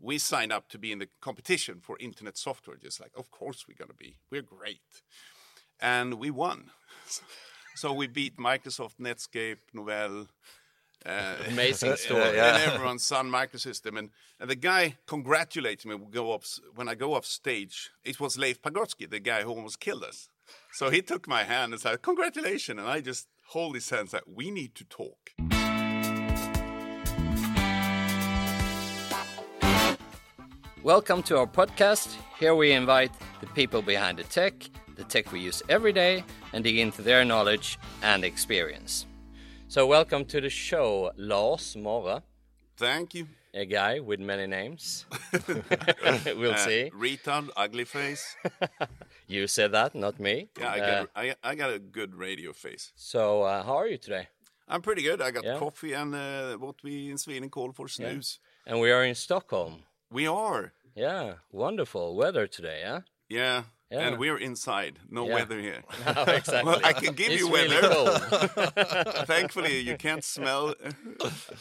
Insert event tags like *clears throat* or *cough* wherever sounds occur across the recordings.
we signed up to be in the competition for internet software. Just like, of course we're gonna be. We're great, and we won. *laughs* so we beat Microsoft, Netscape, Novell. Uh, Amazing *laughs* story. and, and everyone's Sun Microsystem, and, and the guy congratulated me. Go up when I go off stage. It was Leif Pagrotsky, the guy who almost killed us. So he took my hand and said, "Congratulations!" And I just hold his hand and said, "We need to talk." Welcome to our podcast. Here we invite the people behind the tech, the tech we use every day, and dig into their knowledge and experience. So, welcome to the show, Lars Mårre. Thank you. a guy with many names. *laughs* we'll Uh, see. retard, ugly face. *laughs* You said that, not me. Yeah, I Uh, got, I, I got a good radio face. so, uh, how are you today? I'm pretty good. I got Yeah. coffee and uh, what we in Sweden call for snus. And we are in Stockholm. We are. Yeah, wonderful weather today, yeah? Yeah. Yeah. And we're inside. No Yeah. weather here. *laughs* Oh, exactly. Well, I can give It's you really weather. cold. *laughs* *laughs* Thankfully, you can't smell.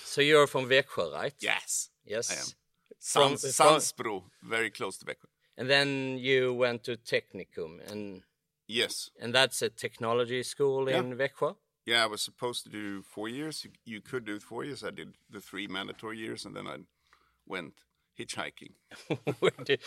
so, you're from Växjö, right? yes. Yes. I am. From- Sans, from- Sandsbro, very close to Växjö. And then you went to Teknikum, and Yes. and that's a technology school Yeah. in Växjö. Yeah, I was supposed to do four years. You, you could do four years. I did the three mandatory years, and then I went hitchhiking. *laughs* Did,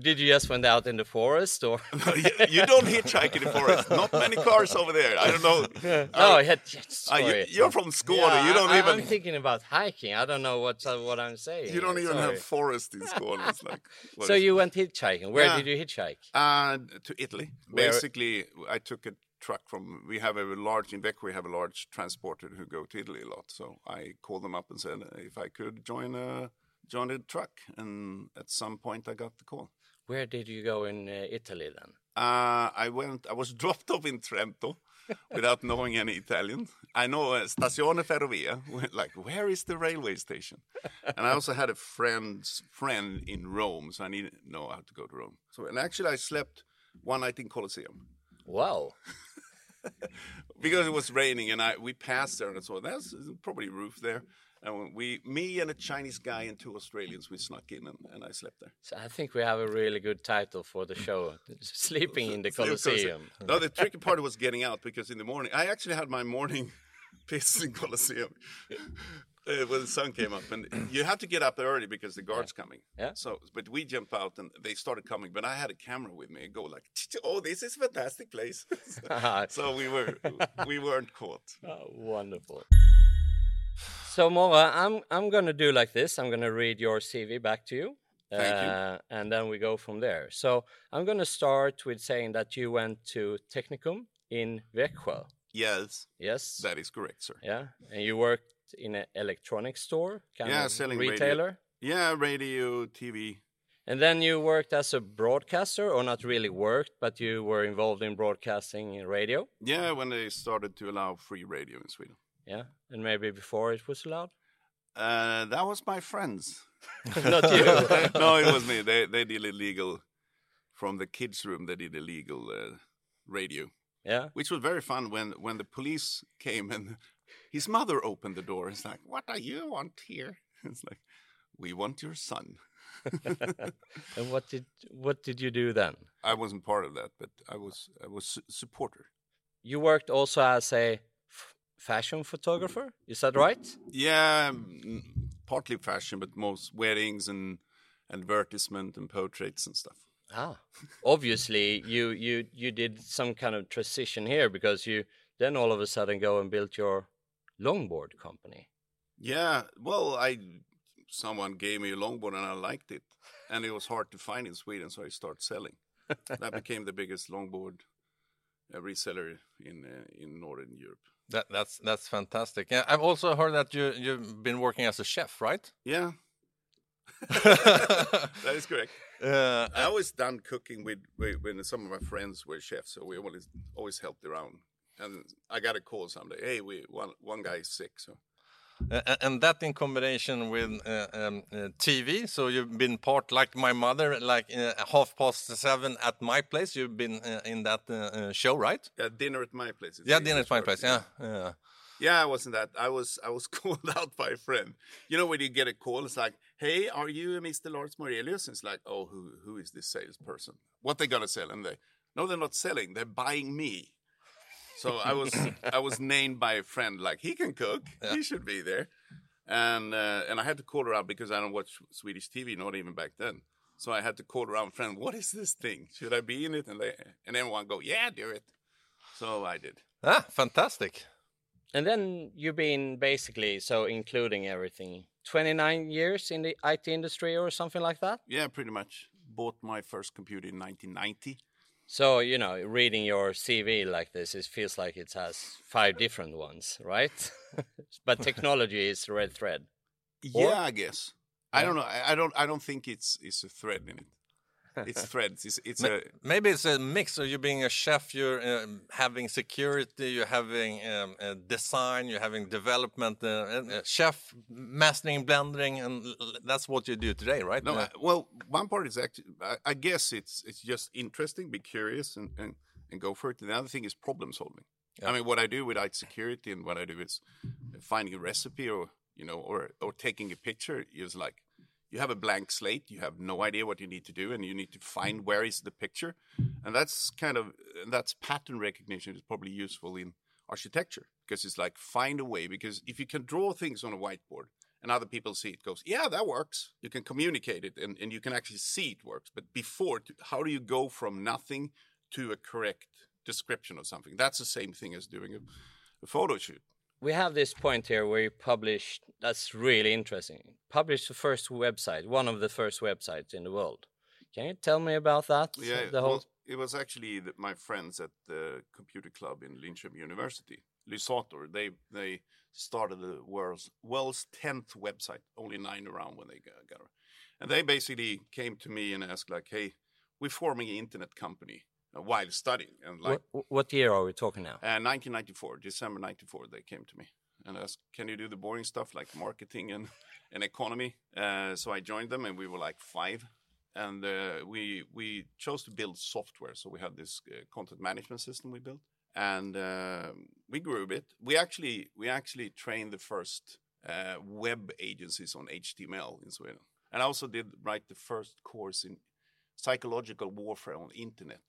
did you just went out in the forest or? *laughs* you, you don't hitchhike in the forest. Not many cars over there. I don't know. *laughs* no, I had. Uh, Sorry. you, you're from Skåne. Yeah, you don't I, even. I'm thinking about hiking. I don't know what uh, what I'm saying. you don't even sorry. have forest in Skåne. It's like. So you went hitchhiking. Where Yeah. did you hitchhike? Uh, to Italy. Where- Basically, I took a truck from. We have a large in Växjö. We have a large transporter who go to Italy a lot. So I called them up and said if I could join a join a truck. And at some point, I got the call. Where did you go in uh, Italy then? Uh, I went. I was *laughs* dropped off in Trento without knowing any Italian. I know uh, Stazione Ferrovia. Like, where is the railway station? And I also had a friend's friend in Rome, so I needed to know how to go to Rome. So, and actually, I slept one night in Colosseum Wow. *laughs* because it was raining, and I we passed there, and I saw that's probably a roof there. And we, me, and a Chinese guy and two Australians, we snuck in, and, and I slept there. So I think we have a really good title for the show: *laughs* "Sleeping in the Colosseum." No, the tricky part was getting out because in the morning, I actually had my morning *laughs* piss in Colosseum uh, when the sun came up, and you have to get up early because the guards coming. Yeah. So, but we jumped out and they started coming, but I had a camera with me and go like, "Oh, this is a fantastic place." *laughs* so we were we weren't caught. Oh, wonderful. So Mårre, I'm I'm gonna do like this. I'm gonna read your CV back to you, Thank you. uh, and then we go from there. So I'm gonna start with saying that you went to Teknikum in Växjö. Yes, Yes. that is correct, sir. yeah, and you worked in an electronics store, kind Yeah, of selling radio. Yeah, radio, TV. And then you worked as a broadcaster, or not really worked, but you were involved in broadcasting in radio. Yeah, when they started to allow free radio in Sweden. Yeah, and maybe before it was allowed. Uh, that was my friends. *laughs* Not you. *laughs* no, it was me. They they did illegal from the kids' room. They did illegal uh, radio, yeah. which was very fun. When when the police came and his mother opened the door, it's like, "What do you want here?" *laughs* It's like, "We want your son." And what did what did you do then? I wasn't part of that, but I was I was su- supporter. You worked also as a fashion photographer. Is that right? Yeah, mm, partly fashion, but most weddings and advertisement and portraits and stuff. Ah, obviously you you you did some kind of transition here because you then all of a sudden go and built your longboard company. Yeah, well, I someone gave me a longboard and I liked it, and it was hard to find in Sweden, so I started selling. that *laughs* became the biggest longboard reseller in uh, in Northern Europe. That, that's that's fantastic. Yeah, I've also heard that you you've been working as a chef, right? Yeah, *laughs* that is correct. Uh, I always done cooking with, with when some of my friends were chefs, so we always always helped around. And I got a call someday. Hey, we one one guy is sick, so and that in combination with uh, um, uh, TV. So you've been part, like my mother, like uh, half past seven at my place. You've been uh, in that show, right? yeah, dinner at my place. Yeah, dinner at my place. Yeah, yeah. Yeah, I wasn't that. I was I was *laughs* called out by a friend. You know when you get a call, it's like, "Hey, are you Mr. Lars Mårelius?" And it's like, "Oh, who who is this salesperson? What they gonna sell?" And they, "No, they're not selling. They're buying me." So I was I was named by a friend like he can cook. He should be there. And uh, and I had to call around because I don't watch Swedish TV, not even back then. So I had to call around friend, what is this thing? Should I be in it? And they and everyone go, yeah, do it. So I did. Ah, fantastic. And then you've been basically, so including everything, 29 years in the IT industry or something like that? Yeah, pretty much. Bought my first computer in 1990. So, you know, reading your CV like this, it feels like it has five different ones, right? *laughs* but technology is the red thread. Yeah, I guess. I don't know. I, I don't. I don't think it's it's a thread in it. It's *laughs* threads. It's it's a Maybe it's a mix. So you're being a chef, you're um, having security, you're having um, uh, design, you're having development, uh, uh, chef mastering, blending, and that's what you do today, right? no. Uh, I, well, one part is actually. I, I guess it's it's just interesting. Be curious and and, and go for it. And the other thing is problem solving. I mean, what I do with IT security and what I do is finding a recipe or you know or or taking a picture is like you have a blank slate. You have no idea what you need to do and you need to find where is the picture. And that's kind of that's pattern recognition is probably useful in architecture because it's like find a way because if you can draw things on a whiteboard and other people see it goes yeah that works. You can communicate it and, and you can actually see it works. But before how do you go from nothing to a correct description of something? That's the same thing as doing a, a photo shoot We have this point here where you published, that's really interesting. Published the first website, one of the first websites in the world. Can you tell me about that? Yeah, the whole. well, it was actually the, my friends at the computer club in Linköping University, Lysator. They they started the world's world's tenth website. Only nine around when they got, got. And they basically came to me and asked like, "Hey, we're forming an internet company while studying." And like what, what year are we talking now? uh, 1994, December 94, they came to me and asked, "Can you do the boring stuff like marketing and, and economy?" Uh, so I joined them, and we were like five, and uh, we we chose to build software. So we had this uh, content management system we built, and uh, we grew a bit. We actually we actually trained the first uh, web agencies on HTML in Sweden, and I also did write the first course in psychological warfare on internet.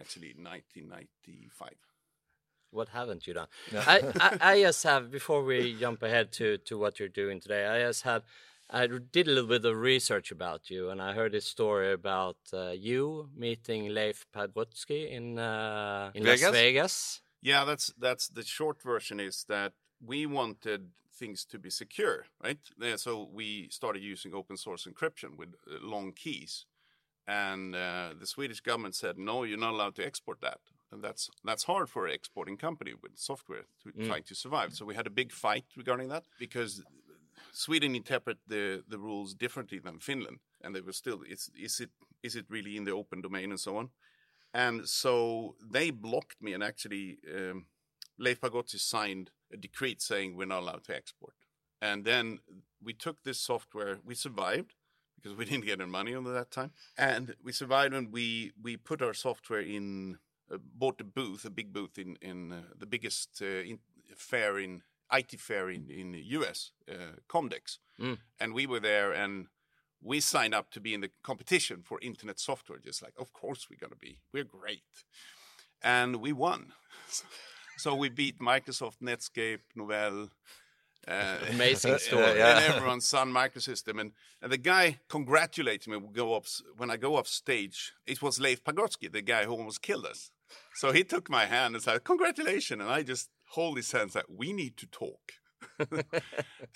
Actually, 1995. What haven't you done? I, I, *laughs* I just have, before we jump ahead to, to what you're doing today, I just have, I did a little bit of research about you and I heard a story about uh, you meeting Leif Pagrotsky in, uh, in Vegas? Las Vegas. Yeah, that's that's the short version is that we wanted things to be secure, right? So we started using open source encryption with uh, long keys, and uh, the Swedish government said, "No, you're not allowed to export that." And that's that's hard for an exporting company with software to trying to survive. So we had a big fight regarding that because Sweden interpret the the rules differently than Finland, and they were still it's is it is it really in the open domain and so on. And so they blocked me, and actually, um, Leif Pagrotsky signed a decree saying we're not allowed to export. And then we took this software. We survived because we *laughs* didn't get any money on that time, and we survived. And we we put our software in, uh, bought a booth, a big booth in in uh, the biggest uh, in, fair in IT fair in in the U.S. Uh, Comdex, and we were there and we signed up to be in the competition for internet software just like of course we're going to be we're great and we won *laughs* so we beat microsoft netscape novell *laughs* Amazing story. Yeah, yeah. and everyone's sun microsystem and, and the guy congratulated me we go up when i go off stage it was leif pagrotsky the guy who almost killed us so he took my hand and said congratulations and i just hold his hand and said we need to talk *laughs*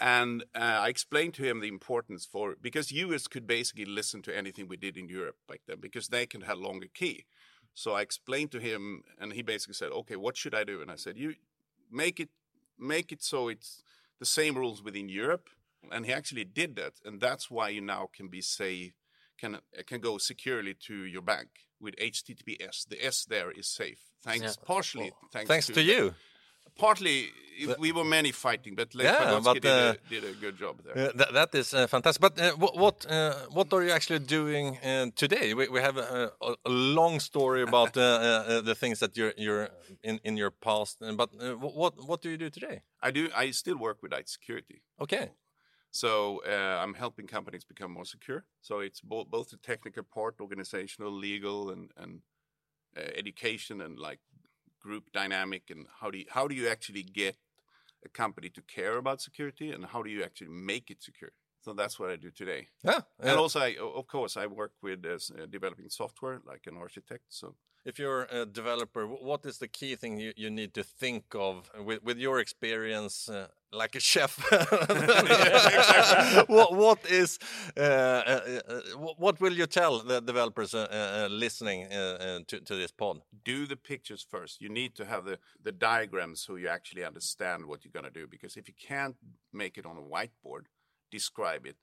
and uh, I explained to him the importance for because US could basically listen to anything we did in Europe back then because they can have longer key. So I explained to him, and he basically said, "Okay, what should I do?" And I said, "You make it make it so it's the same rules within Europe." And he actually did that, and that's why you now can be say can can go securely to your bank with HTTPS. The S there is safe, thanks Yeah. partially thanks, Thanks to you. Partly, we were many fighting, but Leif Yeah, but, did, a, uh, did a good job there. Uh, that, that is uh, fantastic. But uh, what what, uh, what are you actually doing uh, today? We, we have a, a, long story about uh, uh, the things that you're you're in in your past. uh, But uh, what what do you do today? I do. I still work with IT security. Okay. So uh, I'm helping companies become more secure. So it's both both the technical part, organizational, legal, and and uh, education, and like group dynamic, and how do you, how do you actually get a company to care about security, and how do you actually make it secure? So that's what I do today. Yeah, And also, I, of course, I work with uh, developing software like an architect. So if you're a developer, what is the key thing you, you need to think of with, with your experience, uh, like a chef? *laughs* what, what is uh, uh, uh what will you tell the developers uh, uh, listening to, to this pod? Do the pictures first. You need to have the, the diagrams so you actually understand what you're going to do. Because if you can't make it on a whiteboard, describe it,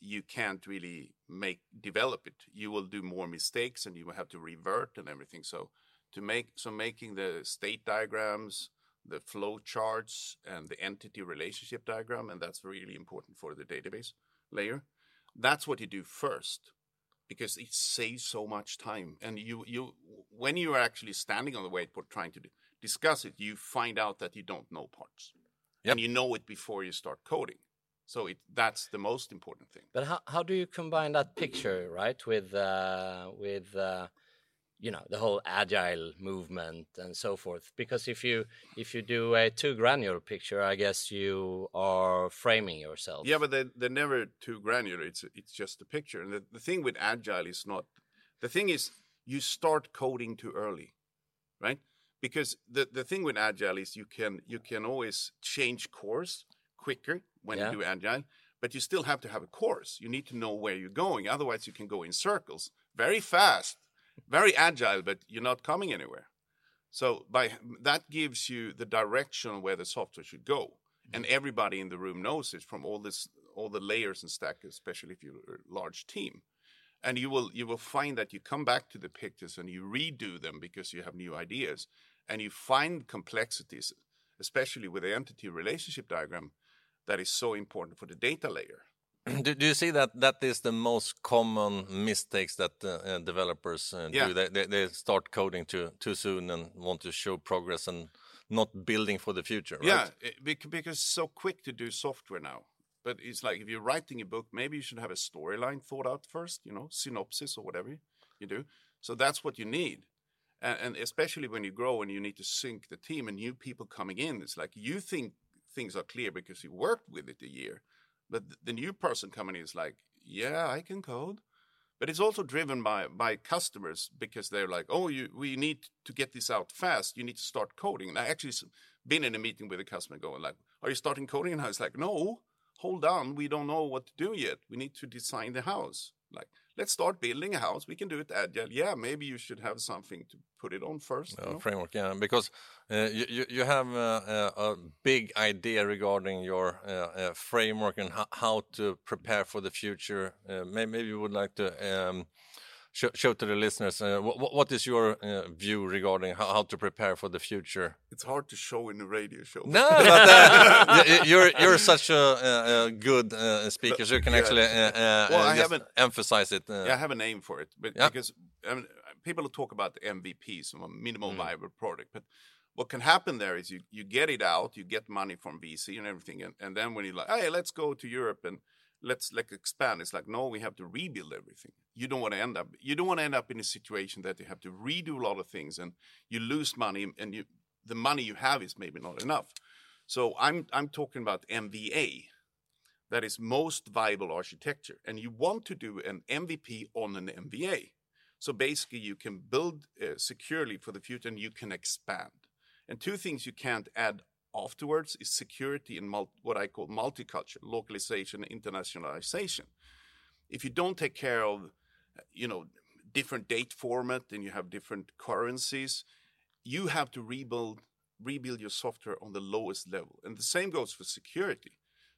you can't really make develop it. You will do more mistakes and you will have to revert and everything. So to make so making the state diagrams, the flow charts, and the entity relationship diagram, and that's really important for the database layer. That's what you do first because it saves so much time. And you you when you are actually standing on the whiteboard trying to discuss it, you find out that you don't know parts. Yep. And you know it before you start coding. So it, that's the most important thing. But how, how do you combine that picture, right, with uh, with uh, you know the whole agile movement and so forth? Because if you if you do a too granular picture, I guess you are framing yourself. Yeah, but they're, they're never too granular. It's it's just a picture. And the, the thing with agile is not. The thing is you start coding too early, right? Because the, the thing with agile is you can you can always change course quicker when yeah. you do agile, but you still have to have a course. You need to know where you're going. Otherwise, you can go in circles very fast, very agile, but you're not coming anywhere. So by that gives you the direction where the software should go, and mm-hmm. everybody in the room knows it from all this, all the layers and stack, especially if you're a large team. And you will you will find that you come back to the pictures and you redo them because you have new ideas, and you find complexities, especially with the entity relationship diagram that is so important for the data layer. *clears throat* do, do, you see that that is the most common mistakes that uh, uh, developers uh, yeah. do? They, they, they, start coding too too soon and want to show progress and not building for the future. Right? Yeah, it, because it's so quick to do software now. But it's like if you're writing a book, maybe you should have a storyline thought out first. You know, synopsis or whatever you do. So that's what you need. And, and especially when you grow and you need to sync the team and new people coming in, it's like you think things are clear because you worked with it a year. But the new person coming in is like, yeah, I can code. But it's also driven by by customers because they're like, oh, you, we need to get this out fast. You need to start coding. And I actually been in a meeting with a customer going like, are you starting coding? And I was like, no, hold on, we don't know what to do yet. We need to design the house. Like, let's start building a house. We can do it agile. Yeah, maybe you should have something to put it on first. Uh, framework, yeah, because uh, you you have uh, uh, a big idea regarding your uh, uh, framework and how to prepare for the future. maybe you would like to. Um, show, show, to the listeners uh, what, what is your uh, view regarding how, how, to prepare for the future it's hard to show in a radio show no *laughs* but uh, *laughs* you're you're such a, a good speaker so you can yeah. actually well, I haven't, emphasize it yeah i have a name for it but yeah. because I mean, people talk about MVPs, so um, a minimal mm. viable product, but what can happen there is you, you get it out, you get money from VC and everything, and, and then when you're like, hey, let's go to Europe and let's like expand, it's like, no, we have to rebuild everything. You don't want to end up you don't want to end up in a situation that you have to redo a lot of things and you lose money and you the money you have is maybe not enough. So I'm I'm talking about MVA. That is most viable architecture. And you want to do an MVP on an MVA. So basically, you can build uh, securely for the future and you can expand. And two things you can't add afterwards is security and what I call multicultural, localization, internationalization. If you don't take care of, you know, different date format and you have different currencies, you have to rebuild rebuild your software on the lowest level. And the same goes for security.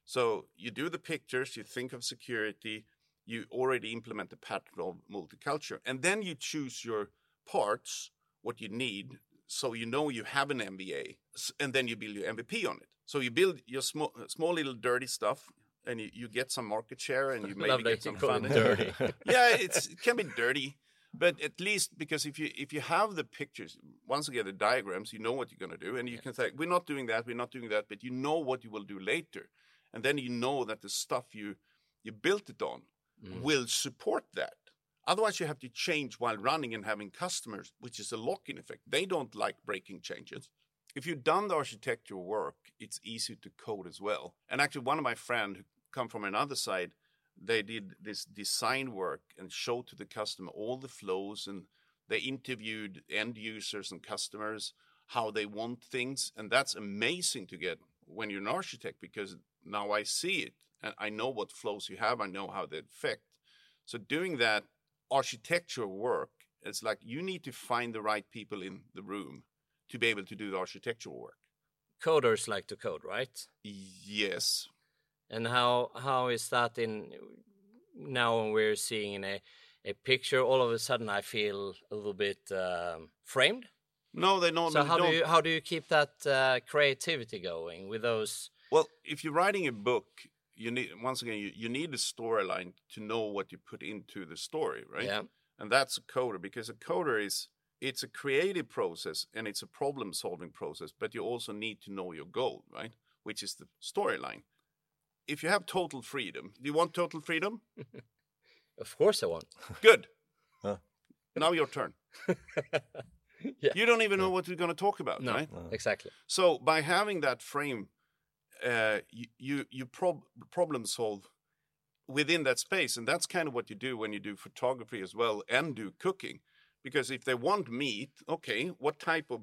So you do the pictures, you think of security, you already implement the pattern of multicultural, and then you choose your parts, what you need, so you know you have an MVA, and then you build your MVP on it. So you build your small, uh, small little dirty stuff, and you, you get some market share, and you *laughs* maybe get some fun. Dirty. *laughs* yeah, it's, it can be dirty, but at least because if you if you have the pictures, once again the diagrams, you know what you're going to do, and you yeah. can say we're not doing that, we're not doing that, but you know what you will do later, and then you know that the stuff you you built it on will support that. Otherwise, you have to change while running and having customers, which is a lock-in effect. They don't like breaking changes. If you've done the architectural work, it's easy to code as well. And actually, one of my friends who come from another side, they did this design work and showed to the customer all the flows, and they interviewed end users and customers how they want things, and that's amazing to get when you're an architect because now I see it and I know what flows you have, I know how they affect. So doing that architectural work, it's like you need to find the right people in the room to be able to do the architectural work. Coders like to code, right? Yes. And how how is that in now when we're seeing in a a picture? All of a sudden, I feel a little bit um, framed. No, they don't. So how don't. do you how do you keep that uh, creativity going with those? Well, if you're writing a book, you need once again you, you need a storyline to know what you put into the story, right? Yeah. And that's a coder because a coder is it's a creative process and it's a problem solving process, but you also need to know your goal, right? Which is the storyline. If you have total freedom, do you want total freedom? *laughs* Of course, I want. *laughs* Good. Huh. Now your turn. *laughs* Yeah. You don't even know what you're going to talk about, No, right? Uh-huh. exactly. So by having that frame, uh, you you, prob- problem solve within that space, and that's kind of what you do when you do photography as well and do cooking. Because if they want meat, okay, what type of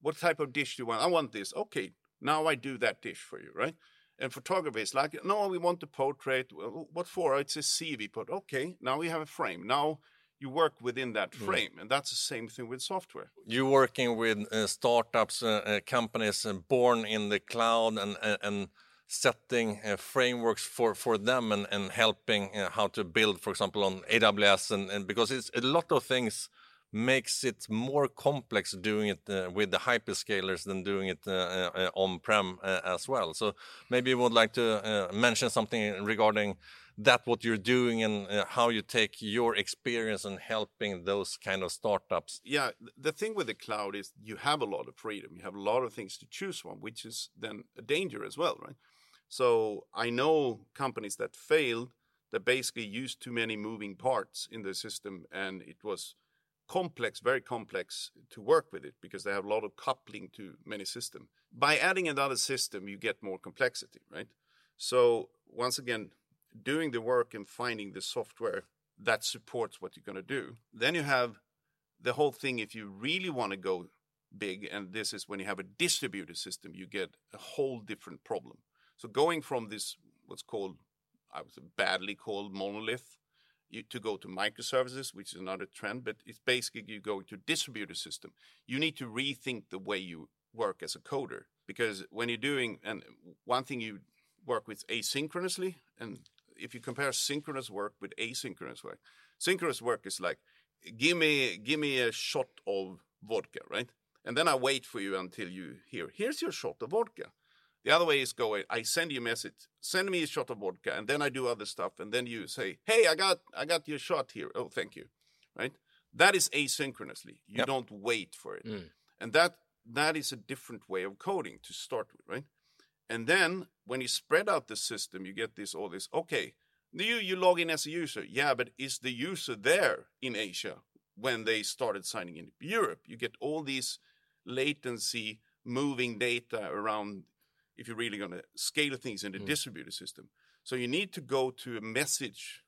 what type of dish do you want? I want this. Okay, now I do that dish for you, right? And photography is like, no, we want the portrait. Well, What for? It's a CV put. Okay, now we have a frame. Now you work within that frame, and that's the same thing with software. You're working with uh, startups, uh, uh, companies uh, born in the cloud, and and, and setting uh, frameworks for for them, and and helping uh, how to build, for example, on AWS, and, and because it's a lot of things makes it more complex doing it uh, with the hyperscalers than doing it uh, uh, uh, on-prem uh, as well. So maybe you would like to uh, mention something regarding that what you're doing and uh, how you take your experience in helping those kind of startups? Yeah the thing with the cloud is you have a lot of freedom. You have a lot of things to choose from which is then a danger as well right? So i know companies that failed that basically used too many moving parts in the system and it was complex very complex to work with it because they have a lot of coupling to many systems by adding another system you get more complexity right? So once again doing the work and finding the software that supports what you're going to do. Then you have the whole thing if you really want to go big and this is when you have a distributed system you get a whole different problem. So going from this what's called i say badly called monolith you, to go to microservices which is another trend but it's basically you go to distributed system. You need to rethink the way you work as a coder because when you're doing and one thing you work with asynchronously and if you compare synchronous work with asynchronous work synchronous work is like give me give me a shot of vodka, right? And then I wait for you until you hear, here's your shot of vodka. The other way is going, I send you a message, send me a shot of vodka, and then I do other stuff, and then you say, Hey, I got I got your shot here. Oh, thank you. Right? That is asynchronously. You Yep. don't wait for it. Mm. And that that is a different way of coding to start with, right? And then when you spread out the system, you get this all this, okay, you you log in as a user. Yeah, but is the user there in Asia when they started signing in Europe? You get all these latency moving data around if you're really going to scale things in the hmm. distributed system. So you need to go to a message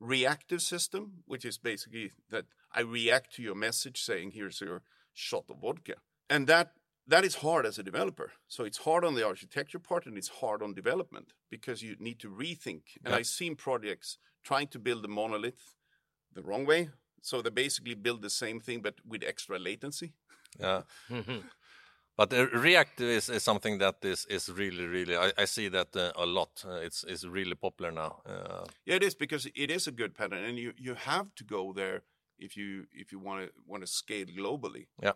reactive system, which is basically that I react to your message saying, here's your shot of vodka. And that that is hard as a developer. So it's hard on the architecture part and it's hard on development because you need to rethink. And Yeah. I've seen projects trying to build a monolith the wrong way. So they basically build the same thing but with extra latency. Yeah. But uh, React is, is something that is, is really, really, I, I see that uh, a lot. Uh, it's, it's really popular now. Uh, Yeah, it is because it is a good pattern, and you you have to go there if you if you want to want to scale globally. Yeah.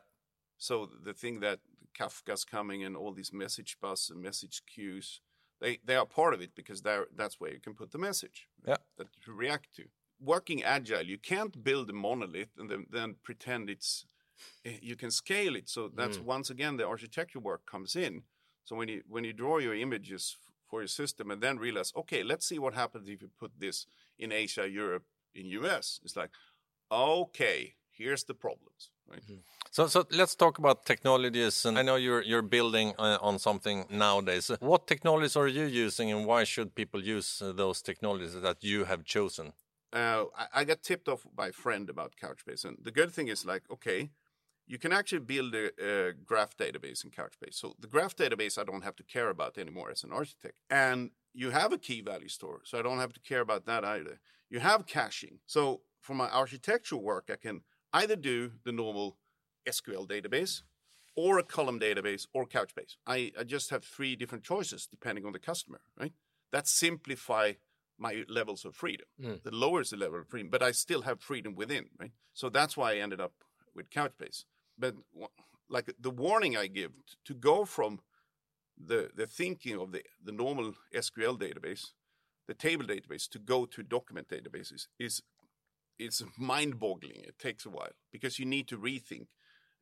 So the thing that Kafka's coming and all these message bus and message queues, they they are part of it because that's where you can put the message. Yeah. That you react to. Working agile, you can't build a monolith and then, then pretend it's eh, you can scale it. So that's once again the architecture work comes in. So when you when you draw your images for your system and then realize, okay, let's see what happens if you put this in Asia, Europe, in US. It's like, okay, here's the problems, right? Mm-hmm. So, so let's talk about technologies. And I know you're you're building uh, on something nowadays. What technologies are you using, and why should people use uh, those technologies that you have chosen? Uh, I, I, got tipped off by a friend about Couchbase, and the good thing is like, okay, you can actually build a, a, graph database in Couchbase. So the graph database I don't have to care about anymore as an architect, and you have a key value store, so I don't have to care about that either. You have caching, so for my architectural work, I can either do the normal SQL database or a column database or Couchbase. I, I just have three different choices depending on the customer, right? That simplify my levels of freedom. Mm. That lowers the level of freedom, but I still have freedom within, right? So that's why I ended up with Couchbase. But like the warning I give to go from the the thinking of the the normal SQL database, the table database, to go to document databases is it's mind-boggling. It takes a while because you need to rethink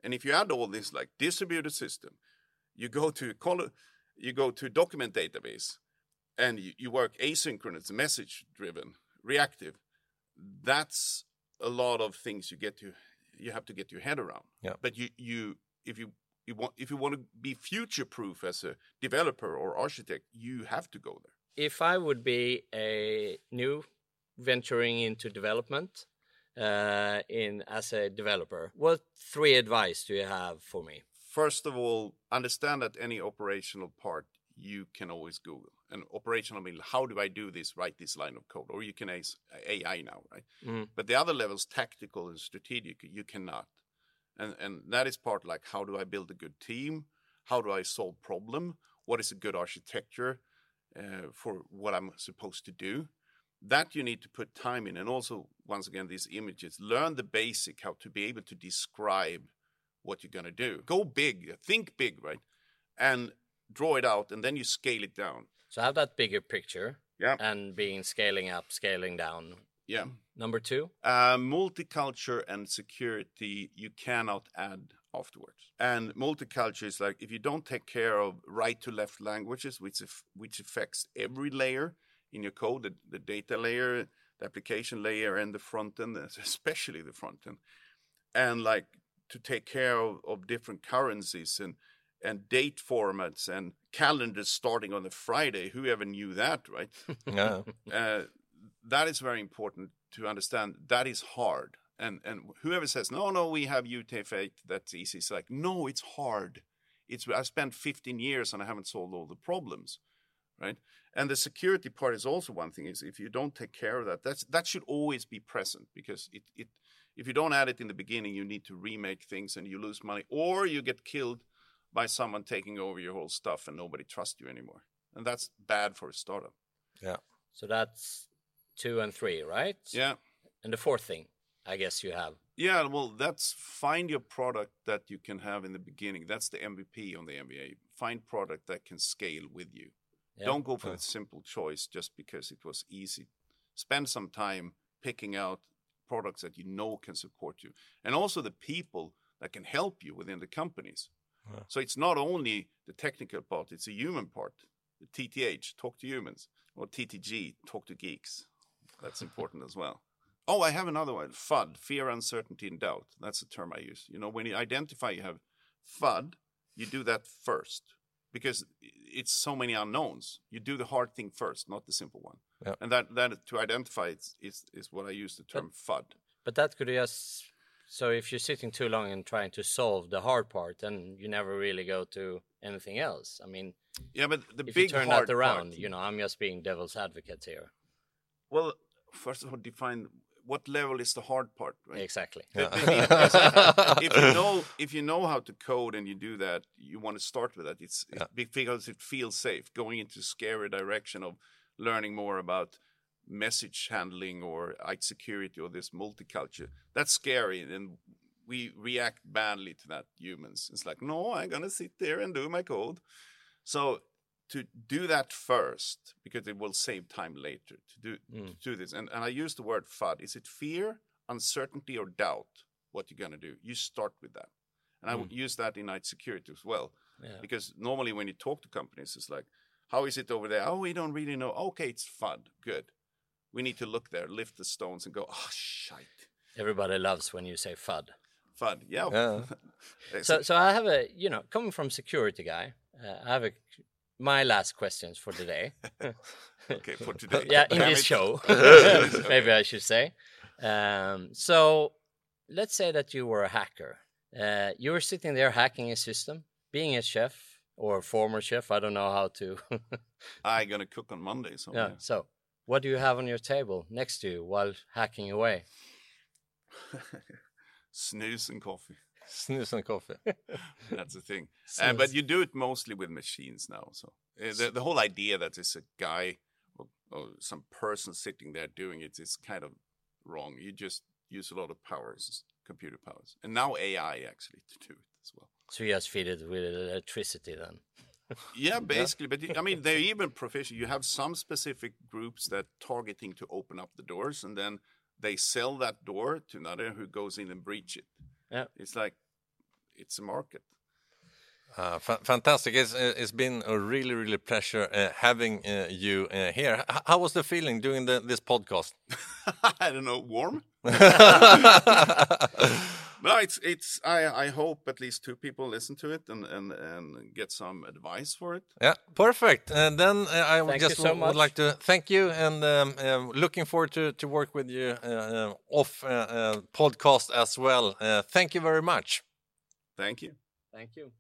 and if you add all this like distributed system, you go to call you go to document database and you, you work asynchronous, message driven, reactive. That's a lot of things you get to you have to get your head around. Yeah. But you you if you you want if you want to be future proof as a developer or architect, you have to go there. If I would be a new venturing into development, uh, in as a developer. What three advice do you have for me? First of all, understand that any operational part you can always Google. And operational means how do I do this? Write this line of code, or you can AI now, right? Mm. But the other levels, tactical and strategic, you cannot. And and that is part like how do I build a good team? How do I solve problem? What is a good architecture uh, for what I'm supposed to do? That you need to put time in. And also once again these images learn the basic how to be able to describe what you're going to do. Go big think big right? And draw it out and then you scale it down. So have that bigger picture yeah. and being scaling up scaling down. Yeah. Number two? Uh, multicultural and security you cannot add afterwards. And multicultural is like if you don't take care of right to left languages which which affects every layer in your code, the, the data layer, the application layer, and the front end, *laughs* especially the front end, and like to take care of, of different currencies and and date formats and calendars starting on a Friday. Whoever knew that, right? *laughs* Yeah. uh, that is very important to understand. That is hard. And and whoever says no, no, we have UTF-8, that's easy. It's like no, it's hard. It's I spent 15 years and I haven't solved all the problems, right? and the security part is also one thing is if you don't take care of that that's that should always be present because it, it if you don't add it in the beginning you need to remake things and you lose money or you get killed by someone taking over your whole stuff and nobody trusts you anymore. And that's bad for a startup. Yeah. So that's two and three right? Yeah. And the fourth thing i guess you have. Yeah well that's find your product that you can have in the beginning. That's the mvp on the mva find product that can scale with you yeah. Don't go for the simple choice just because it was easy. Spend some time picking out products that you know can support you, and also the people that can help you within the companies. Yeah. So it's not only the technical part; it's a human part. The TTH, talk to humans, or TTG, talk to geeks. That's important as well. *laughs* Oh, I have another one. FUD, fear, uncertainty, and doubt. That's the term I use. You know, when you identify you have FUD, you do that first because it's so many unknowns. You do the hard thing first, not the simple one. Yeah. And that that to identify it is is what I use the term but, FUD. But that could just so if you're sitting too long and trying to solve the hard part, then you never really go to anything else. I mean, yeah, but the if big you turn that around, part, you know, I'm just being devil's advocate here. Well, first of all, define what level is the hard part, right? Exactly. Yeah. *laughs* if you know if you know how to code and you do that, you want to start with that. It's, yeah. it's because it feels safe. Going into scary direction of learning more about message handling or IT security or this multicultural, that's scary, and we react badly to that. Humans, it's like, no, I'm gonna sit there and do my code. So to do that first because it will save time later to do mm. to do this. And and I use the word FUD. Is it fear, uncertainty, or doubt? What you're gonna do? You start with that, and mm. I would use that in IT security as well. Yeah. Because normally when you talk to companies, it's like, How is it over there? Oh, we don't really know. Okay, it's fun. Good. We need to look there, lift the stones, and go. Oh, shite. Everybody loves when you say FUD. Fun. Yeah. Yeah. *laughs* So, so I have a, you know, coming from security guy, uh, I have a, my last questions for today. *laughs* okay, for today. *laughs* yeah, in this show, *laughs* maybe I should say. Um, so, let's say that you were a hacker. Uh, you were sitting there hacking a system, being a chef or a former chef. I don't know how to. I'm gonna cook on Monday. So yeah. So, what do you have on your table next to you while hacking away? snus and coffee. Snus and coffee. *laughs* That's the thing. Uh, but you do it mostly with machines now. So uh, the, the whole idea that it's a guy or, or some person sitting there doing it is kind of wrong. You just use a lot of powers, computer powers, and now AI actually to do it as well. So you just feed it with electricity then. *laughs* Yeah, basically. But I mean, they're *laughs* even professional. You have some specific groups that targeting to open up the doors, and then they sell that door to another who goes in and breach it. Yeah. It's like it's a market. Uh, fa- fantastic! It's uh, it's been a really really pleasure uh, having uh, you uh, here. H- how was the feeling doing the, this podcast? *laughs* I don't know, warm. *laughs* *laughs* No, it's it's. I I hope at least two people listen to it and and and get some advice for it. Yeah, perfect. And then uh, I would Thank just so would like to thank you and um, um, looking forward to, to work with you uh, uh, off uh, uh, podcast as well. Uh, thank you very much. Thank you. Thank you.